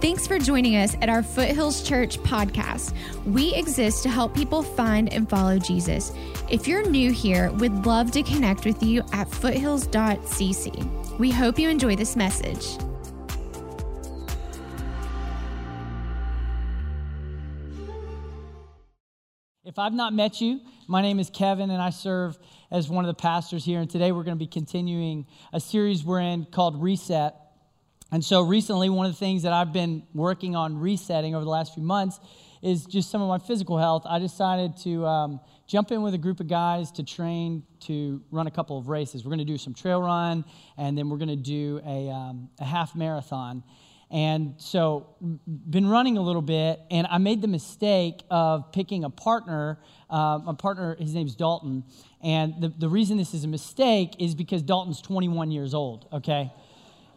Thanks for joining us at our Foothills Church podcast. We exist to help people find and follow Jesus. If you're new here, we'd love to connect with you at foothills.cc. We hope you enjoy this message. If I've not met you, my name is Kevin and I serve as one of the pastors here. And today we're going to be continuing a series we're in called Reset. And so recently, one of the things that I've been working on resetting over the last few months is just some of my physical health. I decided to um, jump in with a group of guys to train to run a couple of races. We're going to do some trail run, and then we're going to do a, um, a half marathon. And so, been running a little bit, and I made the mistake of picking a partner. Uh, my partner, his name's Dalton. And the, the reason this is a mistake is because Dalton's 21 years old, okay?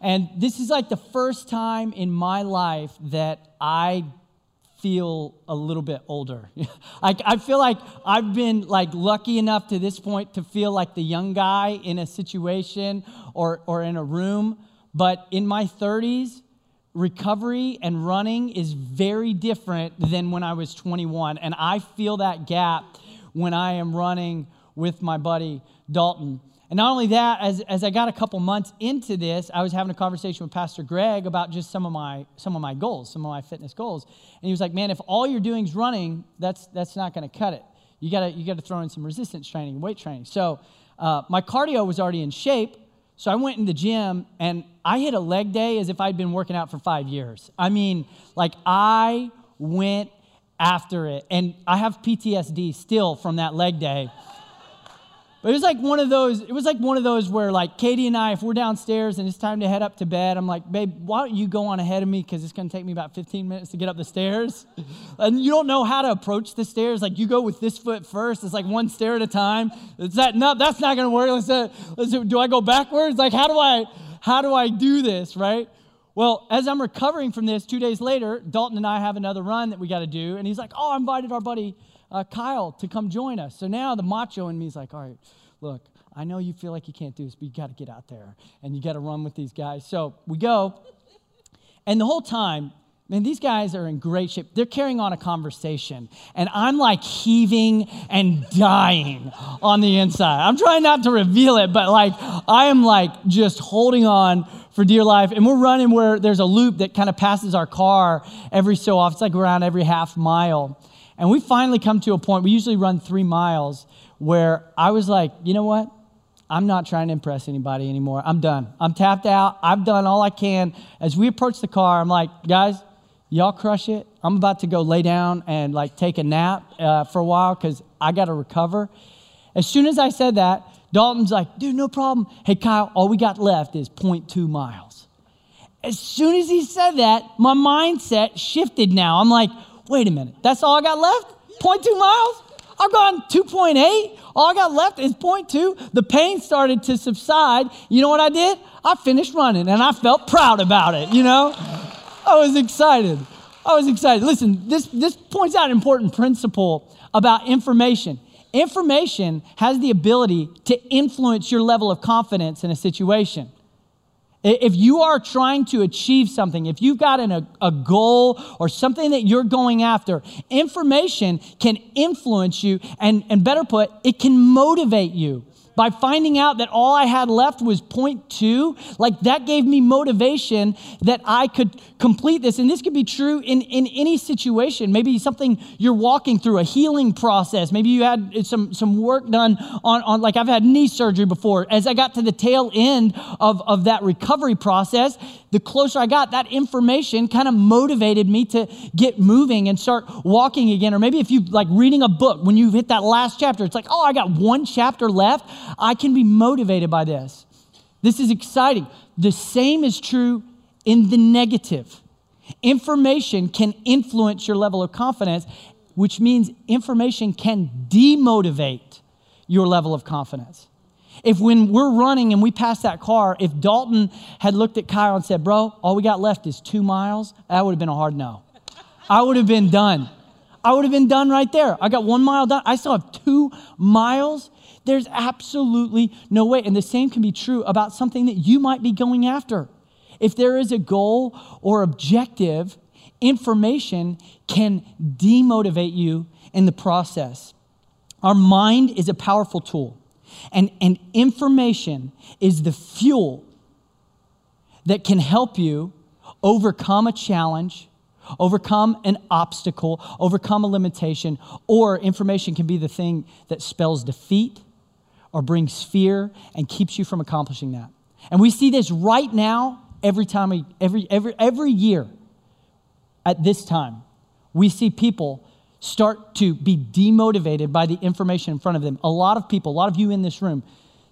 And this is like the first time in my life that I feel a little bit older. I, I feel like I've been like lucky enough to this point to feel like the young guy in a situation or, or in a room. But in my 30s, recovery and running is very different than when I was 21. And I feel that gap when I am running with my buddy Dalton. And not only that, as, as I got a couple months into this, I was having a conversation with Pastor Greg about just some of my some of my goals, some of my fitness goals. And he was like, Man, if all you're doing is running, that's that's not gonna cut it. You gotta you gotta throw in some resistance training, weight training. So uh, my cardio was already in shape. So I went in the gym and I hit a leg day as if I'd been working out for five years. I mean, like I went after it. And I have PTSD still from that leg day. But it was like one of those, it was like one of those where like Katie and I, if we're downstairs and it's time to head up to bed, I'm like, babe, why don't you go on ahead of me? Because it's gonna take me about 15 minutes to get up the stairs. and you don't know how to approach the stairs. Like you go with this foot first. It's like one stair at a time. It's that no, that's not gonna work. Let's, uh, let's do I go backwards? Like, how do I how do I do this? Right? Well, as I'm recovering from this, two days later, Dalton and I have another run that we got to do. And he's like, Oh, I invited our buddy uh, Kyle to come join us. So now the macho in me is like, All right, look, I know you feel like you can't do this, but you got to get out there and you got to run with these guys. So we go. And the whole time, Man, these guys are in great shape. They're carrying on a conversation, and I'm like heaving and dying on the inside. I'm trying not to reveal it, but like I am like just holding on for dear life. And we're running where there's a loop that kind of passes our car every so often. It's like around every half mile. And we finally come to a point, we usually run three miles, where I was like, you know what? I'm not trying to impress anybody anymore. I'm done. I'm tapped out. I've done all I can. As we approach the car, I'm like, guys, y'all crush it. I'm about to go lay down and like take a nap uh, for a while because I got to recover. As soon as I said that, Dalton's like, dude, no problem. Hey, Kyle, all we got left is 0.2 miles. As soon as he said that, my mindset shifted now. I'm like, wait a minute, that's all I got left? 0.2 miles? I've gone 2.8. All I got left is 0.2. The pain started to subside. You know what I did? I finished running and I felt proud about it, you know? I was excited. I was excited. Listen, this, this points out an important principle about information. Information has the ability to influence your level of confidence in a situation. If you are trying to achieve something, if you've got an, a, a goal or something that you're going after, information can influence you, and, and better put, it can motivate you by finding out that all I had left was point two, like that gave me motivation that I could complete this. And this could be true in, in any situation. Maybe something you're walking through, a healing process. Maybe you had some, some work done on, on, like I've had knee surgery before. As I got to the tail end of, of that recovery process, the closer I got, that information kind of motivated me to get moving and start walking again. Or maybe if you like reading a book, when you've hit that last chapter, it's like, oh, I got one chapter left. I can be motivated by this. This is exciting. The same is true in the negative. Information can influence your level of confidence, which means information can demotivate your level of confidence. If when we're running and we pass that car, if Dalton had looked at Kyle and said, Bro, all we got left is two miles, that would have been a hard no. I would have been done. I would have been done right there. I got one mile done. I still have two miles. There's absolutely no way. And the same can be true about something that you might be going after. if there is a goal or objective, information can demotivate you in the process. Our mind is a powerful tool, and, and information is the fuel that can help you overcome a challenge, overcome an obstacle, overcome a limitation, or information can be the thing that spells defeat or brings fear and keeps you from accomplishing that. And we see this right now every time every, every, every year at this time. We see people start to be demotivated by the information in front of them. A lot of people, a lot of you in this room,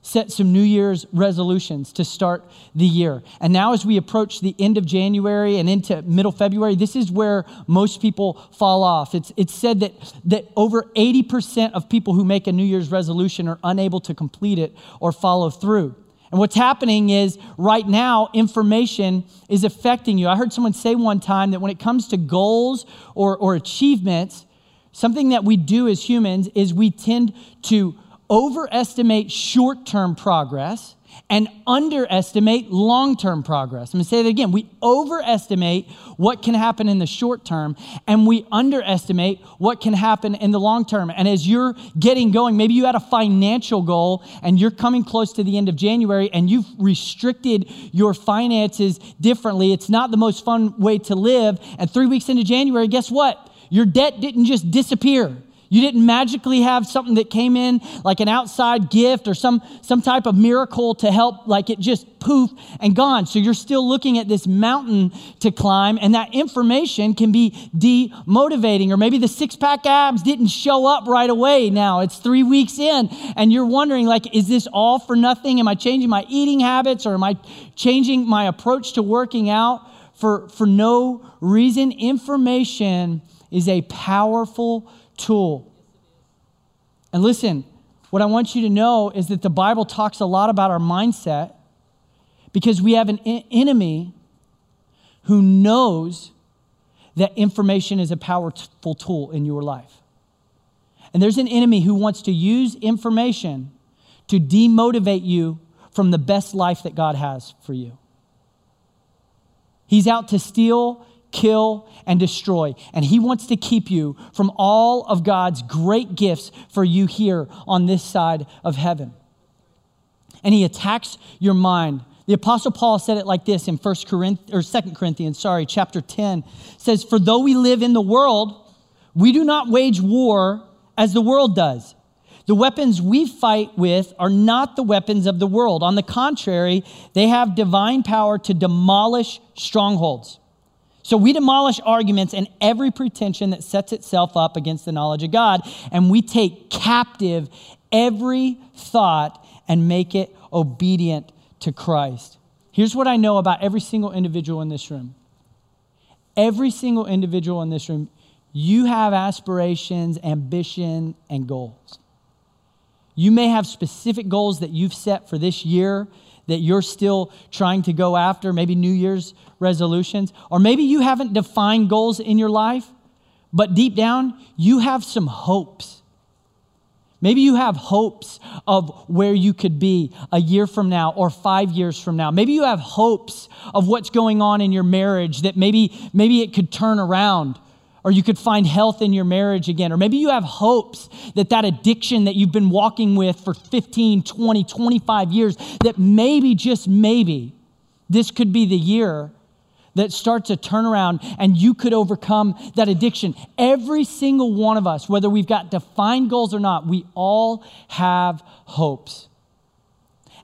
set some New Year's resolutions to start the year. And now, as we approach the end of January and into middle February, this is where most people fall off. It's, it's said that, that over 80% of people who make a New Year's resolution are unable to complete it or follow through. And what's happening is right now, information is affecting you. I heard someone say one time that when it comes to goals or, or achievements, something that we do as humans is we tend to overestimate short term progress and underestimate long term progress. I'm gonna say that again. We overestimate what can happen in the short term and we underestimate what can happen in the long term. And as you're getting going, maybe you had a financial goal and you're coming close to the end of January and you've restricted your finances differently. It's not the most fun way to live. And three weeks into January, guess what? Your debt didn't just disappear. You didn't magically have something that came in like an outside gift or some, some type of miracle to help, like it just poof and gone. So you're still looking at this mountain to climb, and that information can be demotivating. Or maybe the six pack abs didn't show up right away now. It's three weeks in, and you're wondering, like, is this all for nothing? Am I changing my eating habits or am I changing my approach to working out for, for no reason? Information is a powerful tool. And listen, what I want you to know is that the Bible talks a lot about our mindset because we have an enemy who knows that information is a powerful tool in your life. And there's an enemy who wants to use information to demotivate you from the best life that God has for you. He's out to steal, kill, and destroy. And He wants to keep you from all of God's great gifts for you here on this side of heaven. And He attacks your mind. The apostle Paul said it like this in 1 Corinthians or 2 Corinthians, sorry, chapter 10 says, "For though we live in the world, we do not wage war as the world does. The weapons we fight with are not the weapons of the world. On the contrary, they have divine power to demolish strongholds. So we demolish arguments and every pretension that sets itself up against the knowledge of God, and we take captive every thought and make it obedient to Christ. Here's what I know about every single individual in this room. Every single individual in this room, you have aspirations, ambition, and goals. You may have specific goals that you've set for this year that you're still trying to go after, maybe New Year's resolutions, or maybe you haven't defined goals in your life, but deep down, you have some hopes. Maybe you have hopes of where you could be a year from now or five years from now. Maybe you have hopes of what's going on in your marriage that maybe, maybe it could turn around or you could find health in your marriage again. Or maybe you have hopes that that addiction that you've been walking with for 15, 20, 25 years, that maybe, just maybe, this could be the year that starts a turnaround and you could overcome that addiction. Every single one of us, whether we've got defined goals or not, we all have hopes.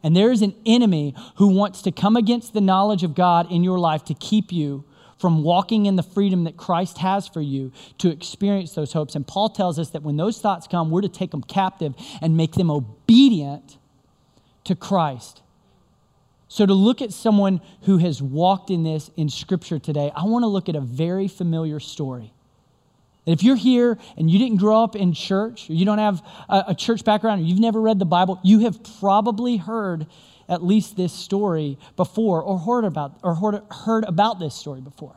And there is an enemy who wants to come against the knowledge of God in your life to keep you from walking in the freedom that Christ has for you to experience those hopes. And Paul tells us that when those thoughts come, we're to take them captive and make them obedient to Christ. So, to look at someone who has walked in this in Scripture today, I want to look at a very familiar story. If you're here and you didn't grow up in church, or you don't have a, a church background, or you've never read the Bible, you have probably heard at least this story before or heard about or heard about this story before.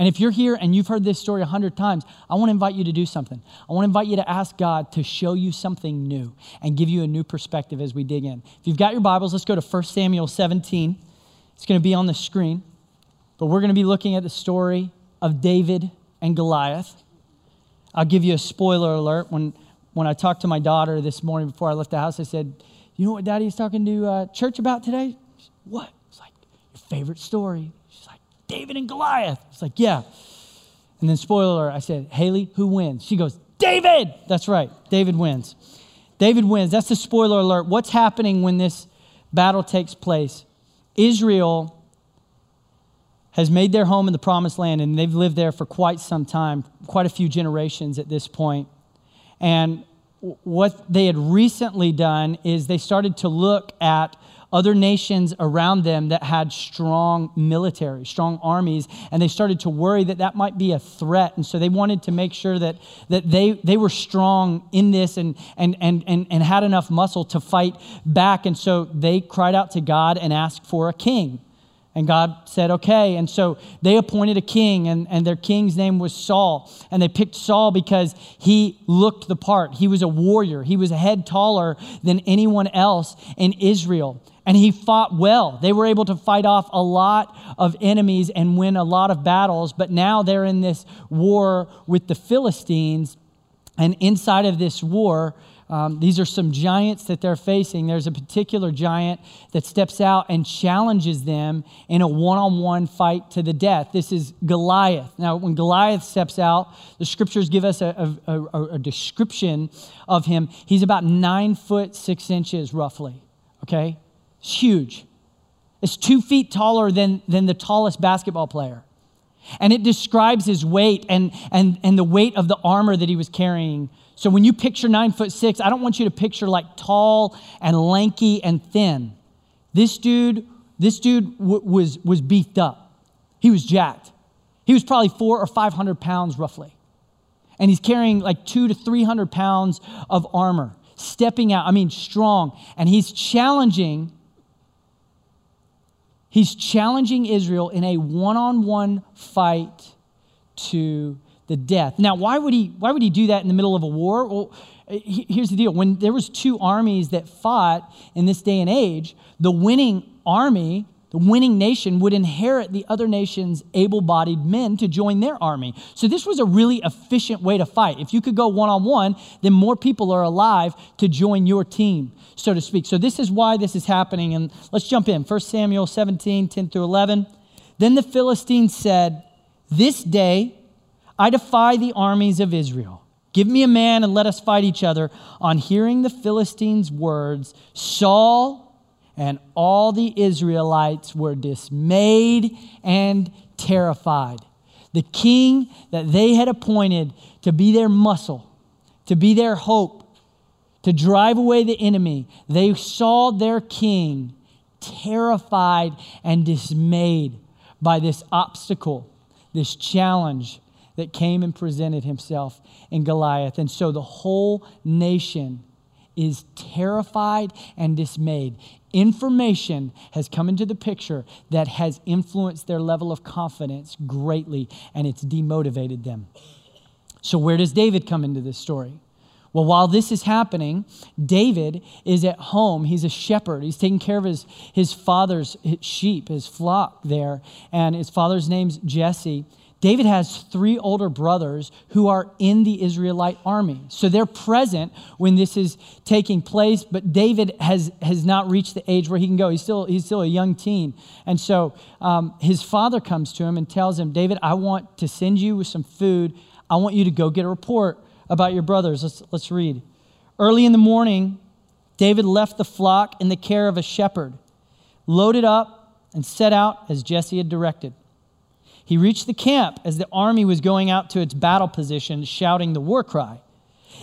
And if you're here and you've heard this story a hundred times, I want to invite you to do something. I want to invite you to ask God to show you something new and give you a new perspective as we dig in. If you've got your Bibles, let's go to 1 Samuel 17. It's going to be on the screen, but we're going to be looking at the story of David and Goliath. I'll give you a spoiler alert. When, when I talked to my daughter this morning before I left the house, I said, You know what daddy's talking to uh, church about today? What? It's like, Your favorite story. She's like, David and Goliath. It's like, Yeah. And then, spoiler I said, Haley, who wins? She goes, David. That's right, David wins. David wins. That's the spoiler alert. What's happening when this battle takes place? Israel has made their home in the promised land, and they've lived there for quite some time, quite a few generations at this point. And what they had recently done is they started to look at other nations around them that had strong military, strong armies, and they started to worry that that might be a threat. And so they wanted to make sure that, that they, they were strong in this and, and, and, and, and had enough muscle to fight back. And so they cried out to God and asked for a king. And God said, okay. And so they appointed a king, and, and their king's name was Saul. And they picked Saul because he looked the part. He was a warrior, he was a head taller than anyone else in Israel. And he fought well. They were able to fight off a lot of enemies and win a lot of battles. But now they're in this war with the Philistines. And inside of this war, um, these are some giants that they're facing. There's a particular giant that steps out and challenges them in a one on one fight to the death. This is Goliath. Now, when Goliath steps out, the scriptures give us a, a, a, a description of him. He's about nine foot six inches, roughly. Okay? It's huge. It's two feet taller than, than the tallest basketball player. And it describes his weight and, and, and the weight of the armor that he was carrying so when you picture nine foot six, I don't want you to picture like tall and lanky and thin. This dude, this dude w- was, was beefed up. He was jacked. He was probably four or 500 pounds roughly. And he's carrying like two to 300 pounds of armor, stepping out, I mean, strong. And he's challenging, he's challenging Israel in a one on one fight to the death. Now, why would he, why would he do that in the middle of a war? Well, here's the deal. When there was two armies that fought in this day and age, the winning army, the winning nation would inherit the other nation's able-bodied men to join their army. So this was a really efficient way to fight. If you could go one-on-one, then more people are alive to join your team, so to speak. So this is why this is happening. And let's jump in. 1 Samuel 17, 10 through 11. Then the Philistines said, This day I defy the armies of Israel. Give me a man and let us fight each other. On hearing the Philistines' words, Saul and all the Israelites were dismayed and terrified. The king that they had appointed to be their muscle, to be their hope, to drive away the enemy, they saw their king terrified and dismayed by this obstacle, this challenge that came and presented himself in Goliath. And so the whole nation is terrified and dismayed. Information has come into the picture that has influenced their level of confidence greatly, and it's demotivated them. So, where does David come into this story? Well, while this is happening, David is at home. He's a shepherd. He's taking care of his, his father's sheep, his flock there. And his father's name's Jesse. David has three older brothers who are in the Israelite army. So they're present when this is taking place, but David has, has not reached the age where he can go. He's still, he's still a young teen. And so um, his father comes to him and tells him, David, I want to send you with some food. I want you to go get a report about your brothers. Let's, let's read. Early in the morning, David left the flock in the care of a shepherd, loaded up, and set out as Jesse had directed. He reached the camp as the army was going out to its battle position, shouting the war cry.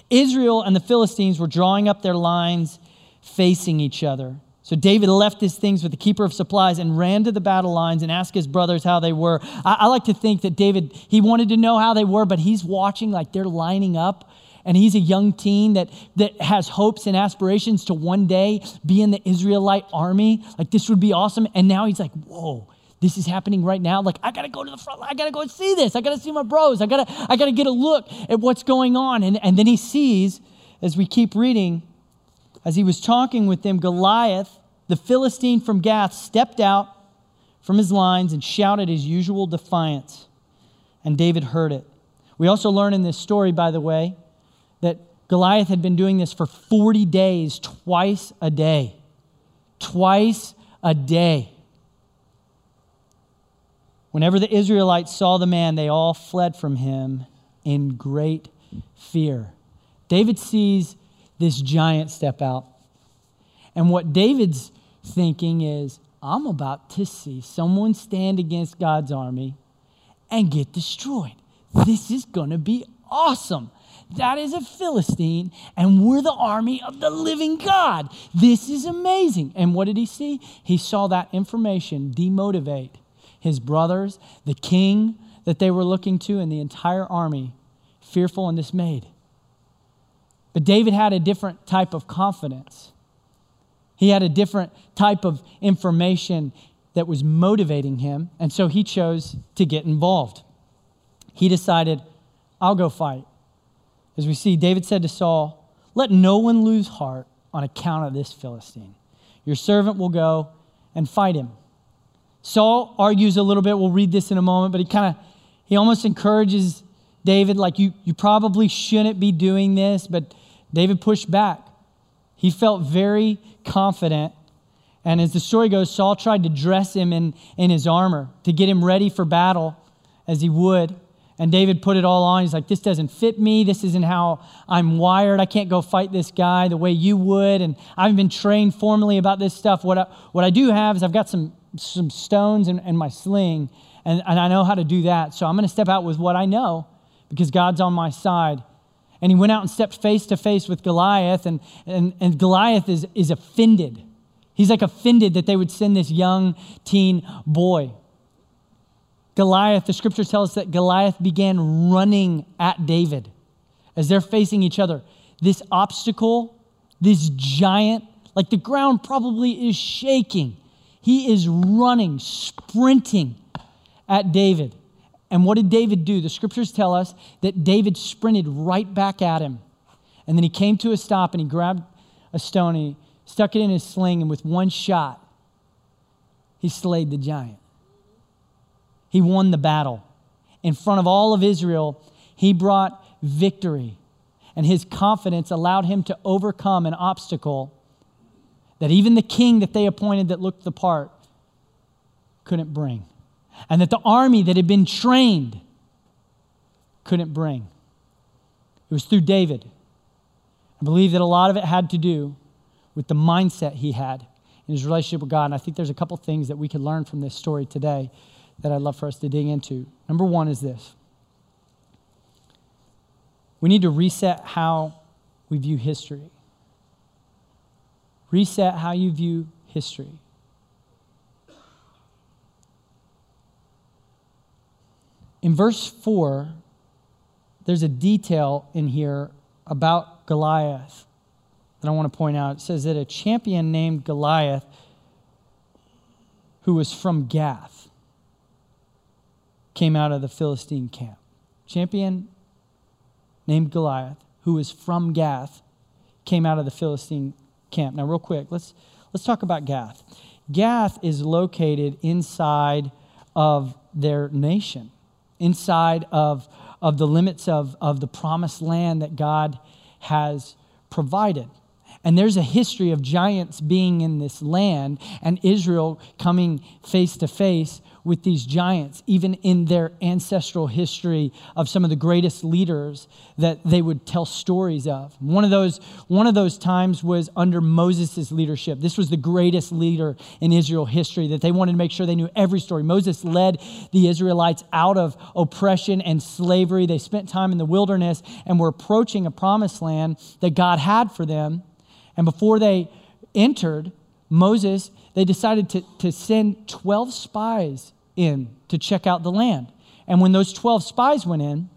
Israel and the Philistines were drawing up their lines, facing each other. So David left his things with the keeper of supplies and ran to the battle lines and asked his brothers how they were. I, I, like to think that David, he wanted to know how they were, but he's watching like they're lining up. And he's a young teen that, that has hopes and aspirations to one day be in the Israelite army. Like, this would be awesome. And now he's like, whoa, this is happening right now. Like, I gotta go to the front line. I gotta go and see this. I gotta see my bros. I gotta, I gotta get a look at what's going on. And, and then he sees, as we keep reading, as he was talking with them, Goliath, the Philistine from Gath, stepped out from his lines and shouted his usual defiance. And David heard it. We also learn in this story, by the way, that Goliath had been doing this for 40 days, twice a day. Twice a day. Whenever the Israelites saw the man, they all fled from him in great fear. David sees this giant step out. And what David's thinking is, I'm about to see someone stand against God's army and get destroyed. This is going to be awesome. That is a Philistine, and we're the army of the living God. This is amazing. And what did he see? He saw that information demotivate his brothers, the king that they were looking to, and the entire army, fearful and dismayed. But David had a different type of confidence. He had a different type of information that was motivating him, and so he chose to get involved. He decided, I'll go fight. As we see, David said to Saul, Let no one lose heart on account of this Philistine. Your servant will go and fight him. Saul argues a little bit. We'll read this in a moment, but he kind of, he almost encourages David, like, you, you probably shouldn't be doing this, but David pushed back. He felt very confident. And as the story goes, Saul tried to dress him in, in his armor to get him ready for battle as he would. And David put it all on. He's like, This doesn't fit me. This isn't how I'm wired. I can't go fight this guy the way you would. And I haven't been trained formally about this stuff. What I, what I do have is I've got some, some stones and, and my sling, and, and I know how to do that. So I'm going to step out with what I know because God's on my side. And he went out and stepped face to face with Goliath, and, and, and Goliath is, is offended. He's like offended that they would send this young teen boy. Goliath, the scripture tells us that Goliath began running at David as they're facing each other. This obstacle, this giant, like the ground probably is shaking. He is running, sprinting at David. And what did David do? The scriptures tell us that David sprinted right back at him. And then he came to a stop and he grabbed a stone and he stuck it in his sling, and with one shot, he slayed the giant. He won the battle. In front of all of Israel, he brought victory. And his confidence allowed him to overcome an obstacle that even the king that they appointed that looked the part couldn't bring. And that the army that had been trained couldn't bring. It was through David. I believe that a lot of it had to do with the mindset he had in his relationship with God. And I think there's a couple things that we could learn from this story today that I'd love for us to dig into. Number one is this we need to reset how we view history. Reset how you view history. In verse 4, there's a detail in here about Goliath that I want to point out. It says that a champion named Goliath, who was from Gath, came out of the Philistine camp. Champion named Goliath, who was from Gath, came out of the Philistine camp. Now, real quick, let's, let's talk about Gath. Gath is located inside of their nation, inside of, of the limits of, of the promised land that God has provided. And there's a history of giants being in this land and Israel coming face to face with these giants, even in their ancestral history of some of the greatest leaders that they would tell stories of. One of those, one of those times was under Moses' leadership. This was the greatest leader in Israel history that they wanted to make sure they knew every story. Moses led the Israelites out of oppression and slavery. They spent time in the wilderness and were approaching a promised land that God had for them. And before they entered, Moses, they decided to, to send 12 spies in to check out the land. And when those 12 spies went in,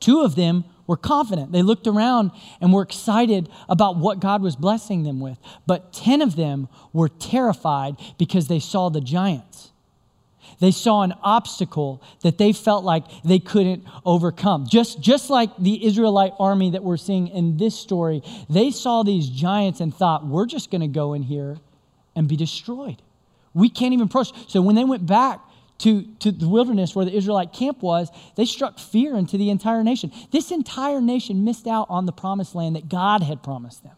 two of them were confident. They looked around and were excited about what God was blessing them with. But 10 of them were terrified because they saw the giants. They saw an obstacle that they felt like they couldn't overcome. Just, just like the Israelite army that we're seeing in this story, they saw these giants and thought, we're just going to go in here and be destroyed We can't even approach. So when they went back to, to the wilderness where the Israelite camp was, they struck fear into the entire nation. This entire nation missed out on the promised land that God had promised them.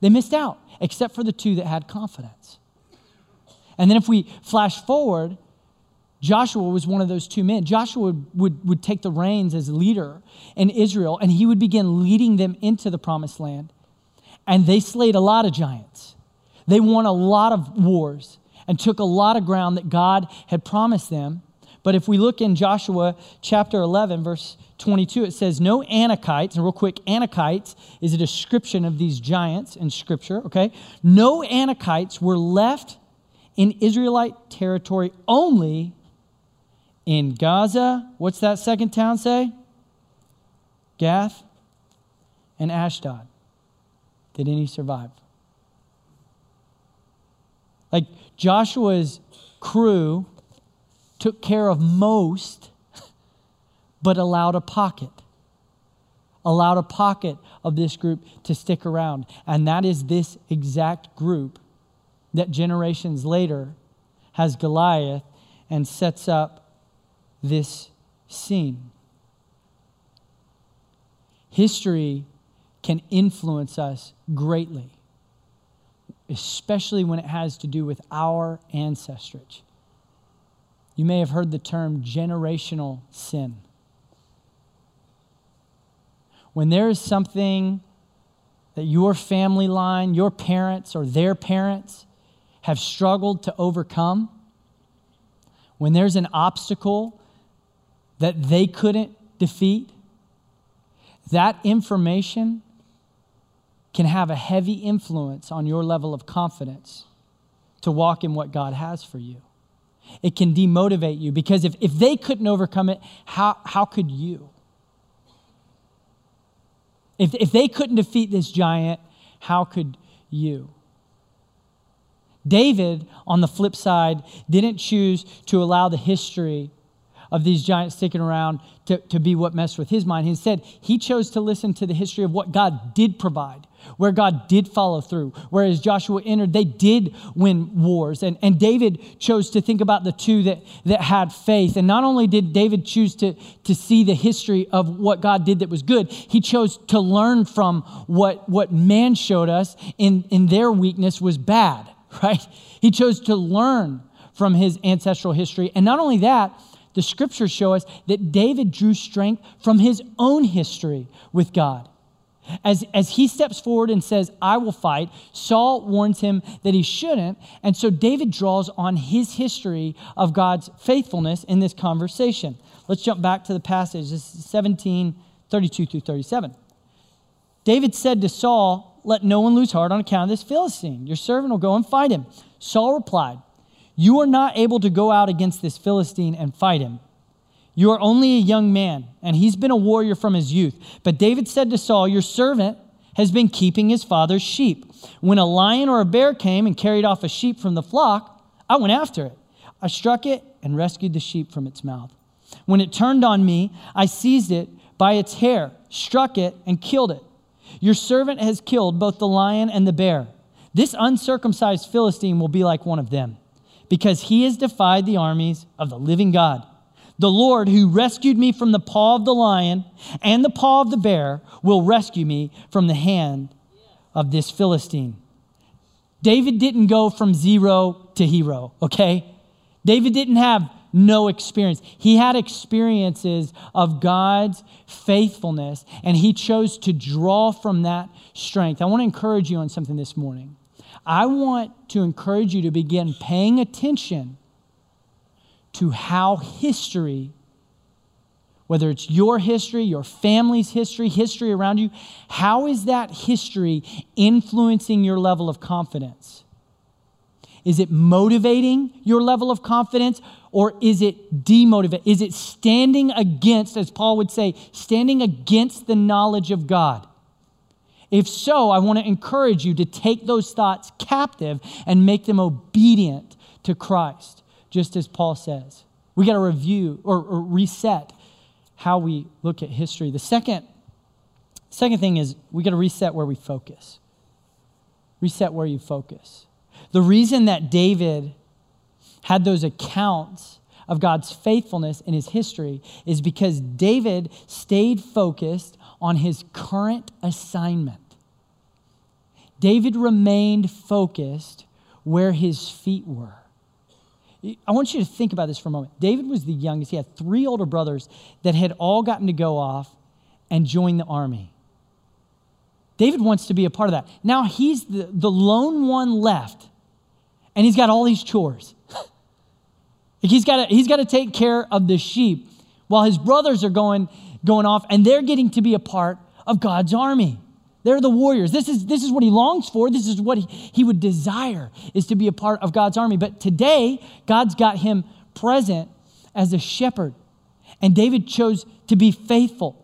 They missed out, except for the two that had confidence. And then if we flash forward, Joshua was one of those two men. Joshua would, would, would take the reins as leader in Israel, and he would begin leading them into the promised land. And they slayed a lot of giants. They won a lot of wars and took a lot of ground that God had promised them. But if we look in Joshua chapter 11, verse 22, it says, No Anakites, and real quick, Anakites is a description of these giants in Scripture, okay? No Anakites were left in Israelite territory only in Gaza. What's that second town say? Gath and Ashdod. Did any survive? Like Joshua's crew took care of most, but allowed a pocket. Allowed a pocket of this group to stick around. And that is this exact group that generations later has Goliath and sets up this scene. History can influence us greatly especially when it has to do with our ancestry. You may have heard the term generational sin. When there is something that your family line, your parents, or their parents have struggled to overcome, when there's an obstacle that they couldn't defeat, that information can have a heavy influence on your level of confidence to walk in what God has for you. It can demotivate you because if, if they couldn't overcome it, how, how could you? If, if they couldn't defeat this giant, how could you? David, on the flip side, didn't choose to allow the history of these giants sticking around to, to be what messed with his mind. Instead, he chose to listen to the history of what God did provide, where God did follow through. Whereas Joshua entered, they did win wars. And, and David chose to think about the two that, that had faith. And not only did David choose to, to see the history of what God did that was good, he chose to learn from what, what man showed us in, in their weakness was bad, right? He chose to learn from his ancestral history. And not only that, the scriptures show us that David drew strength from his own history with God. As, as he steps forward and says, I will fight, Saul warns him that he shouldn't. And so David draws on his history of God's faithfulness in this conversation. Let's jump back to the passage. This is 17, 32 through 37. David said to Saul, Let no one lose heart on account of this Philistine. Your servant will go and fight him. Saul replied, You are not able to go out against this Philistine and fight him you are only a young man, and he's been a warrior from his youth. But David said to Saul, Your servant has been keeping his father's sheep. When a lion or a bear came and carried off a sheep from the flock, I went after it. I struck it and rescued the sheep from its mouth. When it turned on me, I seized it by its hair, struck it, and killed it. Your servant has killed both the lion and the bear. This uncircumcised Philistine will be like one of them, because he has defied the armies of the living God. The Lord who rescued me from the paw of the lion and the paw of the bear will rescue me from the hand of this Philistine. David didn't go from zero to hero, okay? David didn't have no experience. He had experiences of God's faithfulness, and he chose to draw from that strength. I want to encourage you on something this morning. I want to encourage you to begin paying attention to how history, whether it's your history, your family's history, history around you, how is that history influencing your level of confidence? Is it motivating your level of confidence or is it demotivating? Is it standing against, as Paul would say, standing against the knowledge of God? If so, I want to encourage you to take those thoughts captive and make them obedient to Christ just as Paul says. We got to review or, or, reset how we look at history. The second, second thing is we got to reset where we focus. Reset where you focus. The reason that David had those accounts of God's faithfulness in his history is because David stayed focused on his current assignment. David remained focused where his feet were. I want you to think about this for a moment. David was the youngest. He had three older brothers that had all gotten to go off and join the army. David wants to be a part of that. Now he's the, the lone one left, and he's got all these chores. he's got he's got to take care of the sheep while his brothers are going, going off, and they're getting to be a part of God's army. They're the warriors. This is, this is what he longs for. This is what he, he would desire is to be a part of God's army. But today, God's got him present as a shepherd. And David chose to be faithful.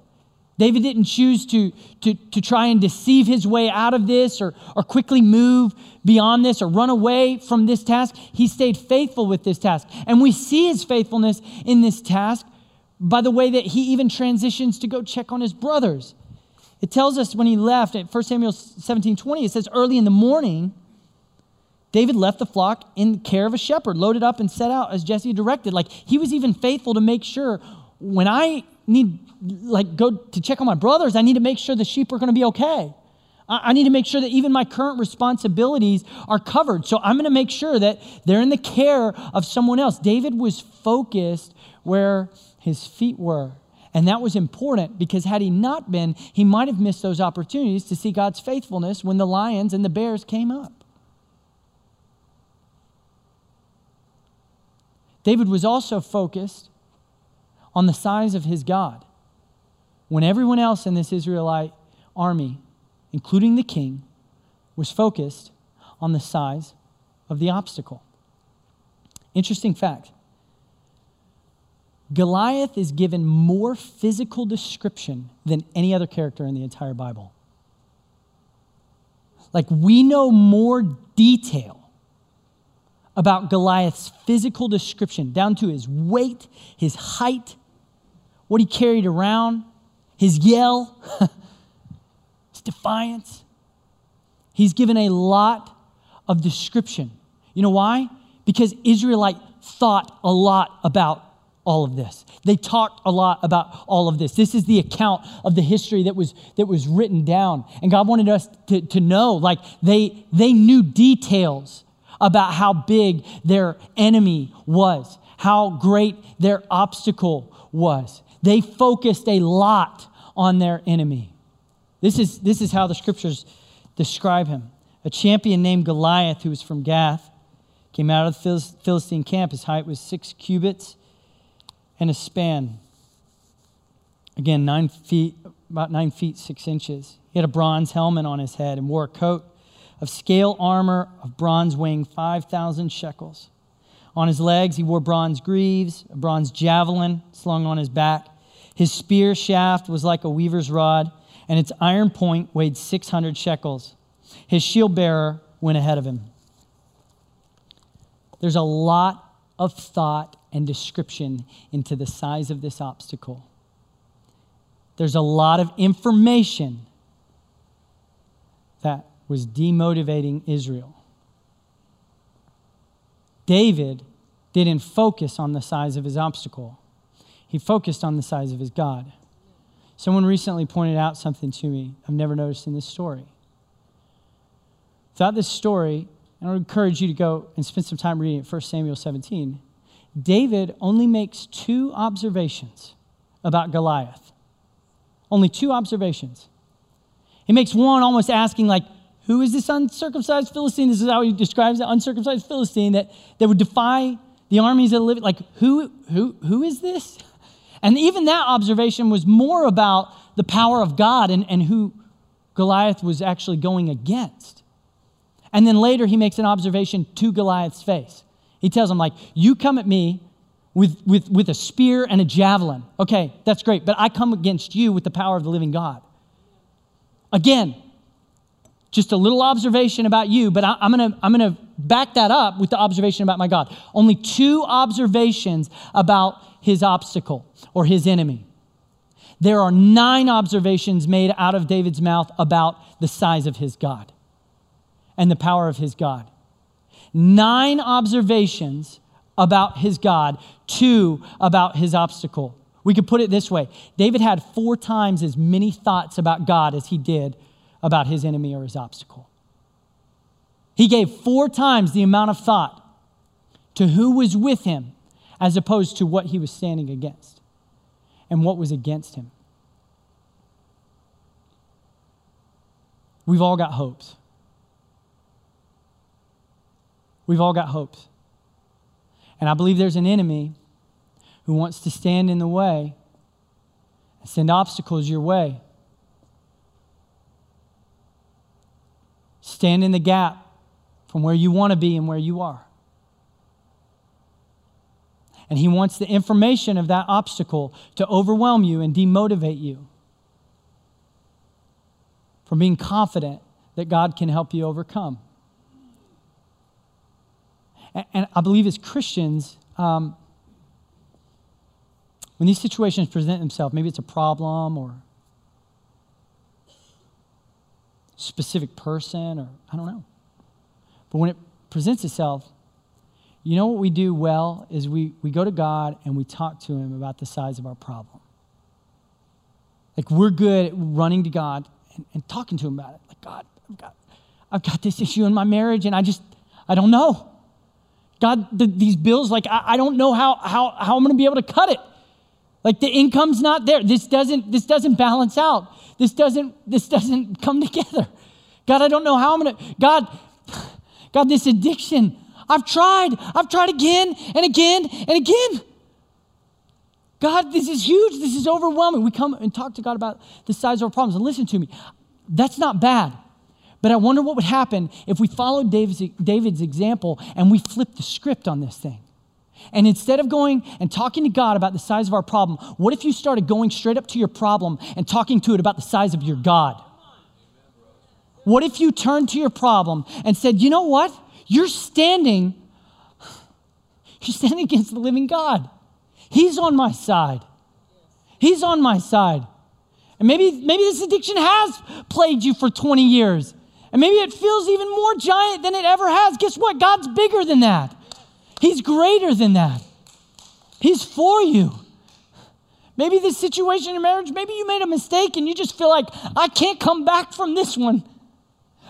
David didn't choose to, to, to try and deceive his way out of this or, or quickly move beyond this or run away from this task. He stayed faithful with this task. And we see his faithfulness in this task by the way that he even transitions to go check on his brothers. It tells us when he left at 1 Samuel 17 20, it says, early in the morning, David left the flock in care of a shepherd, loaded up and set out as Jesse directed. Like he was even faithful to make sure when I need, like, go to check on my brothers, I need to make sure the sheep are going to be okay. I need to make sure that even my current responsibilities are covered. So I'm going to make sure that they're in the care of someone else. David was focused where his feet were. And that was important because had he not been, he might have missed those opportunities to see God's faithfulness when the lions and the bears came up. David was also focused on the size of his God. When everyone else in this Israelite army, including the king, was focused on the size of the obstacle. Interesting fact Goliath is given more physical description than any other character in the entire Bible. Like, we know more detail about Goliath's physical description, down to his weight, his height, what he carried around, his yell, his defiance. He's given a lot of description. You know why? Because Israelite thought a lot about all of this. They talked a lot about all of this. This is the account of the history that was, that was written down. And God wanted us to, to know, like, they, they knew details about how big their enemy was, how great their obstacle was. They focused a lot on their enemy. This is, this is how the scriptures describe him. A champion named Goliath, who was from Gath, came out of the Philistine camp. His height was six cubits and a span. Again, nine feet, about nine feet, six inches. He had a bronze helmet on his head and wore a coat of scale armor of bronze weighing 5,000 shekels. On his legs, he wore bronze greaves, a bronze javelin slung on his back. His spear shaft was like a weaver's rod, and its iron point weighed 600 shekels. His shield bearer went ahead of him. There's a lot of thought and description into the size of this obstacle. There's a lot of information that was demotivating Israel. David didn't focus on the size of his obstacle, he focused on the size of his God. Someone recently pointed out something to me I've never noticed in this story. Throughout this story, and I would encourage you to go and spend some time reading 1 Samuel 17. David only makes two observations about Goliath. Only two observations. He makes one almost asking, like, who is this uncircumcised Philistine? This is how he describes the uncircumcised Philistine that, that would defy the armies that live. Like, who, who, who is this? And even that observation was more about the power of God and, and who Goliath was actually going against. And then later he makes an observation to Goliath's face. He tells him, like, you come at me with, with, with a spear and a javelin. Okay, that's great, but I come against you with the power of the living God. Again, just a little observation about you, but I, am gonna, I'm gonna back that up with the observation about my God. Only two observations about his obstacle or his enemy. There are nine observations made out of David's mouth about the size of his God and the power of his God. Nine observations about his God, two about his obstacle. We could put it this way David had four times as many thoughts about God as he did about his enemy or his obstacle. He gave four times the amount of thought to who was with him as opposed to what he was standing against and what was against him. We've all got hopes. We've all got hopes. And I believe there's an enemy who wants to stand in the way and send obstacles your way. Stand in the gap from where you want to be and where you are. And he wants the information of that obstacle to overwhelm you and demotivate you from being confident that God can help you overcome. And I believe as Christians, um, when these situations present themselves, maybe it's a problem or specific person or I don't know. But when it presents itself, you know what we do well is we, we go to God and we talk to Him about the size of our problem. Like we're good at running to God and, and talking to Him about it. Like, God, I've got, I've got this issue in my marriage and I just, I don't know. God, the, these bills, like, I, I don't know how, how, how I'm going to be able to cut it. Like the income's not there. This doesn't, this doesn't balance out. This doesn't, this doesn't come together. God, I don't know how I'm going to, God, God, this addiction, I've tried. I've tried again and again and again. God, this is huge. This is overwhelming. We come and talk to God about the size of our problems. And listen to me, that's not bad. But I wonder what would happen if we followed David's, David's example and we flipped the script on this thing. And instead of going and talking to God about the size of our problem, what if you started going straight up to your problem and talking to it about the size of your God? What if you turned to your problem and said, you know what? You're standing, you're standing against the living God. He's on my side. He's on my side. And maybe, maybe this addiction has plagued you for 20 years. And maybe it feels even more giant than it ever has. Guess what? God's bigger than that. He's greater than that. He's for you. Maybe this situation in marriage, maybe you made a mistake and you just feel like, I can't come back from this one.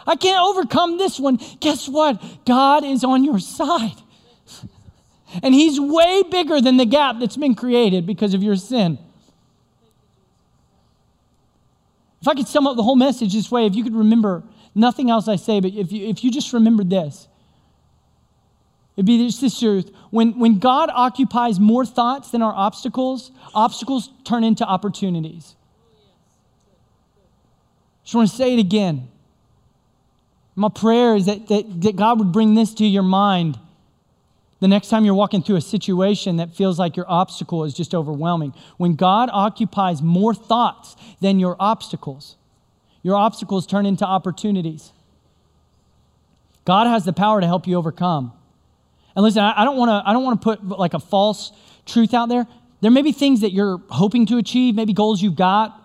I can't overcome this one. Guess what? God is on your side. And He's way bigger than the gap that's been created because of your sin. If I could sum up the whole message this way, if you could remember nothing else I say, but if you, if you just remembered this, it'd be just this truth. When, when God occupies more thoughts than our obstacles, obstacles turn into opportunities. Just want to say it again. My prayer is that, that, that God would bring this to your mind the next time you're walking through a situation that feels like your obstacle is just overwhelming. When God occupies more thoughts than your obstacles, your obstacles turn into opportunities. God has the power to help you overcome. And listen, I don't want to I don't want to put like a false truth out there. There may be things that you're hoping to achieve, maybe goals you've got,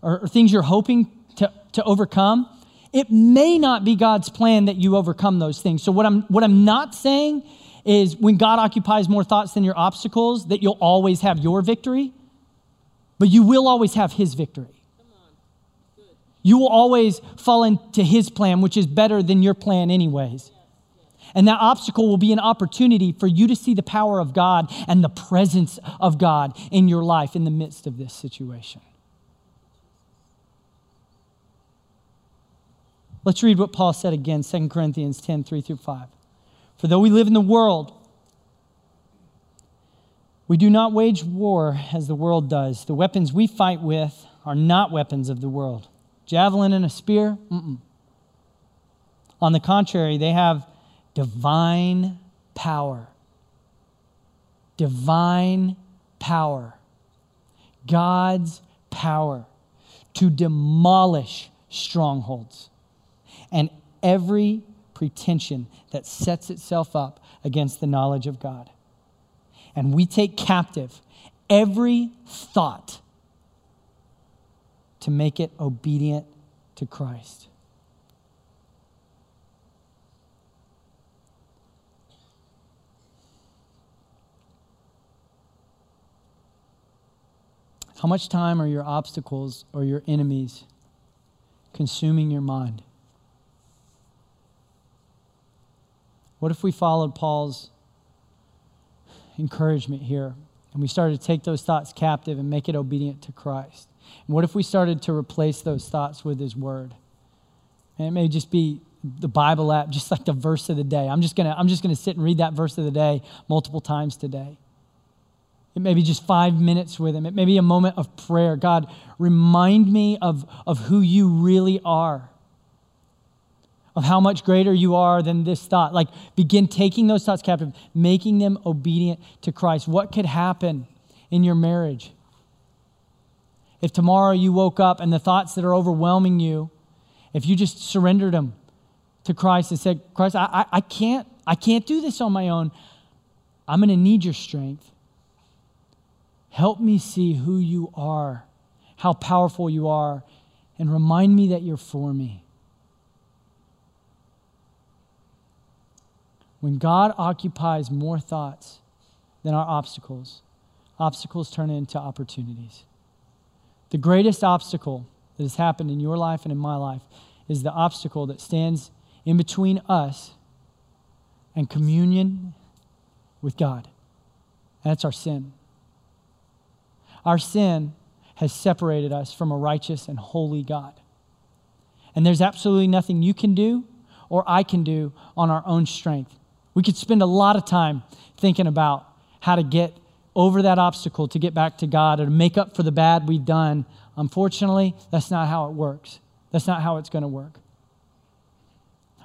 or, or things you're hoping to, to overcome it may not be God's plan that you overcome those things. So, what I'm, what I'm not saying is when God occupies more thoughts than your obstacles, that you'll always have your victory, but you will always have His victory. You will always fall into His plan, which is better than your plan, anyways. And that obstacle will be an opportunity for you to see the power of God and the presence of God in your life in the midst of this situation. Let's read what Paul said again, 2 Corinthians 10 3 through 5. For though we live in the world, we do not wage war as the world does. The weapons we fight with are not weapons of the world. Javelin and a spear? Mm-mm. On the contrary, they have divine power. Divine power. God's power to demolish strongholds and every pretension that sets itself up against the knowledge of God. And we take captive every thought to make it obedient to Christ. How much time are your obstacles or your enemies consuming your mind? What if we followed Paul's encouragement here and we started to take those thoughts captive and make it obedient to Christ? And what if we started to replace those thoughts with His Word? And it may just be the Bible app, just like the verse of the day. I'm just gonna, I'm just gonna sit and read that verse of the day multiple times today. It may be just five minutes with Him. It may be a moment of prayer. God, remind me of, of who you really are, of how much greater you are than this thought. Like, begin taking those thoughts captive, making them obedient to Christ. What could happen in your marriage? If tomorrow you woke up and the thoughts that are overwhelming you, if you just surrendered them to Christ and said, Christ, I, I, I can't, I can't do this on my own. I'm going to need your strength. Help me see who you are, how powerful you are, and remind me that you're for me. When God occupies more thoughts than our obstacles, obstacles turn into opportunities. The greatest obstacle that has happened in your life and in my life is the obstacle that stands in between us and communion with God. And that's our sin. Our sin has separated us from a righteous and holy God. And there's absolutely nothing you can do or I can do on our own strength. We could spend a lot of time thinking about how to get over that obstacle to get back to God or to make up for the bad we've done. Unfortunately, that's not how it works. That's not how it's going to work.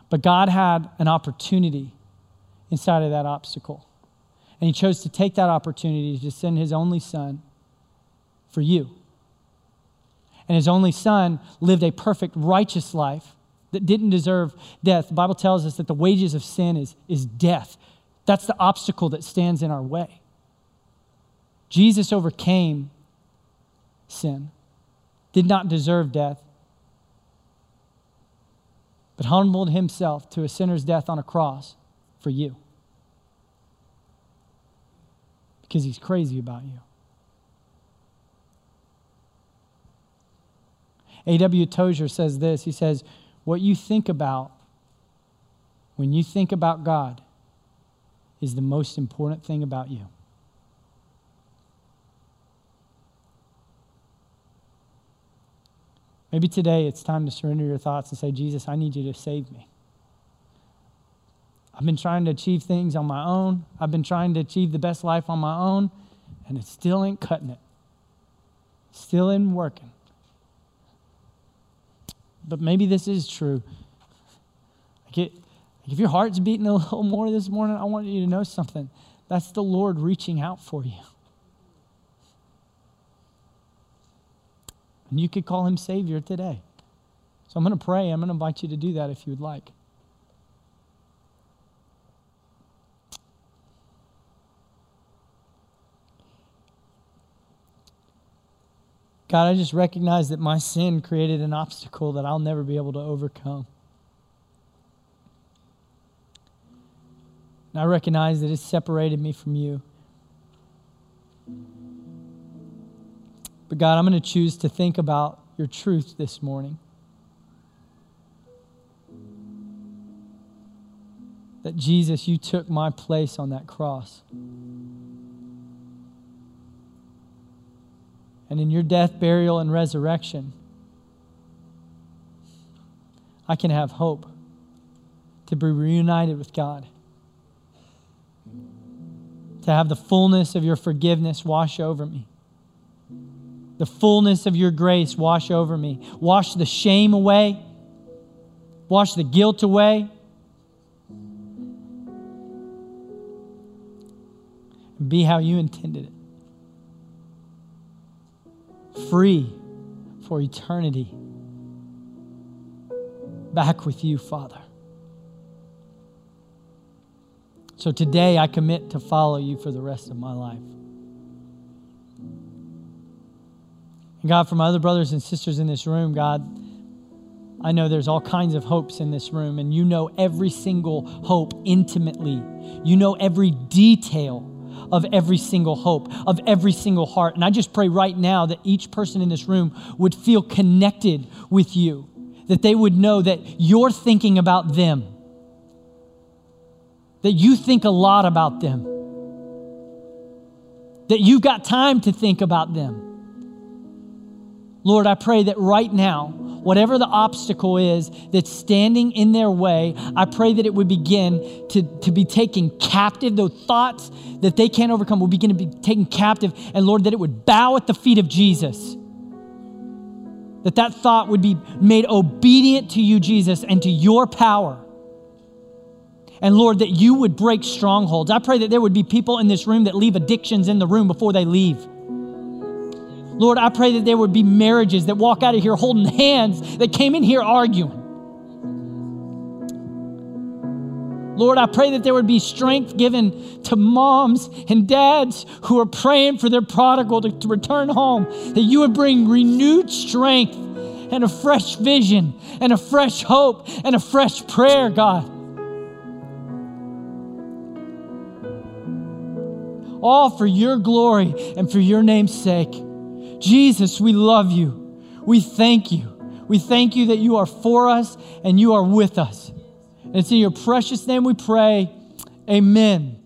But God had an opportunity inside of that obstacle. And He chose to take that opportunity to send His only Son for you. And His only Son lived a perfect, righteous life that didn't deserve death. The Bible tells us that the wages of sin is, is death. That's the obstacle that stands in our way. Jesus overcame sin, did not deserve death, but humbled himself to a sinner's death on a cross for you. Because he's crazy about you. A.W. Tozer says this He says, What you think about when you think about God is the most important thing about you. Maybe today it's time to surrender your thoughts and say, Jesus, I need you to save me. I've been trying to achieve things on my own. I've been trying to achieve the best life on my own, and it still ain't cutting it. Still ain't working. But maybe this is true. Like it, if your heart's beating a little more this morning, I want you to know something. That's the Lord reaching out for you. And you could call him Savior today. So I'm going to pray. I'm going to invite you to do that if you would like. God, I just recognize that my sin created an obstacle that I'll never be able to overcome. And I recognize that it separated me from you. But God, I'm going to choose to think about your truth this morning. That Jesus, you took my place on that cross. And in your death, burial, and resurrection, I can have hope to be reunited with God, to have the fullness of your forgiveness wash over me the fullness of your grace wash over me. Wash the shame away, wash the guilt away. Be how you intended it. Free for eternity. Back with you, Father. So today I commit to follow you for the rest of my life. God, for my other brothers and sisters in this room, God, I know there's all kinds of hopes in this room, and you know every single hope intimately. You know every detail of every single hope, of every single heart. And I just pray right now that each person in this room would feel connected with you, that they would know that you're thinking about them, that you think a lot about them, that you've got time to think about them. Lord, I pray that right now, whatever the obstacle is that's standing in their way, I pray that it would begin to, to be taken captive. Those thoughts that they can't overcome will begin to be taken captive. And Lord, that it would bow at the feet of Jesus. That that thought would be made obedient to you, Jesus, and to your power. And Lord, that you would break strongholds. I pray that there would be people in this room that leave addictions in the room before they leave. Lord, I pray that there would be marriages that walk out of here holding hands that came in here arguing. Lord, I pray that there would be strength given to moms and dads who are praying for their prodigal to, to, return home, that you would bring renewed strength and a fresh vision and a fresh hope and a fresh prayer, God. All for your glory and for your name's sake. Jesus, we love you. We thank you. We thank you that you are for us and you are with us. And it's in your precious name we pray. Amen.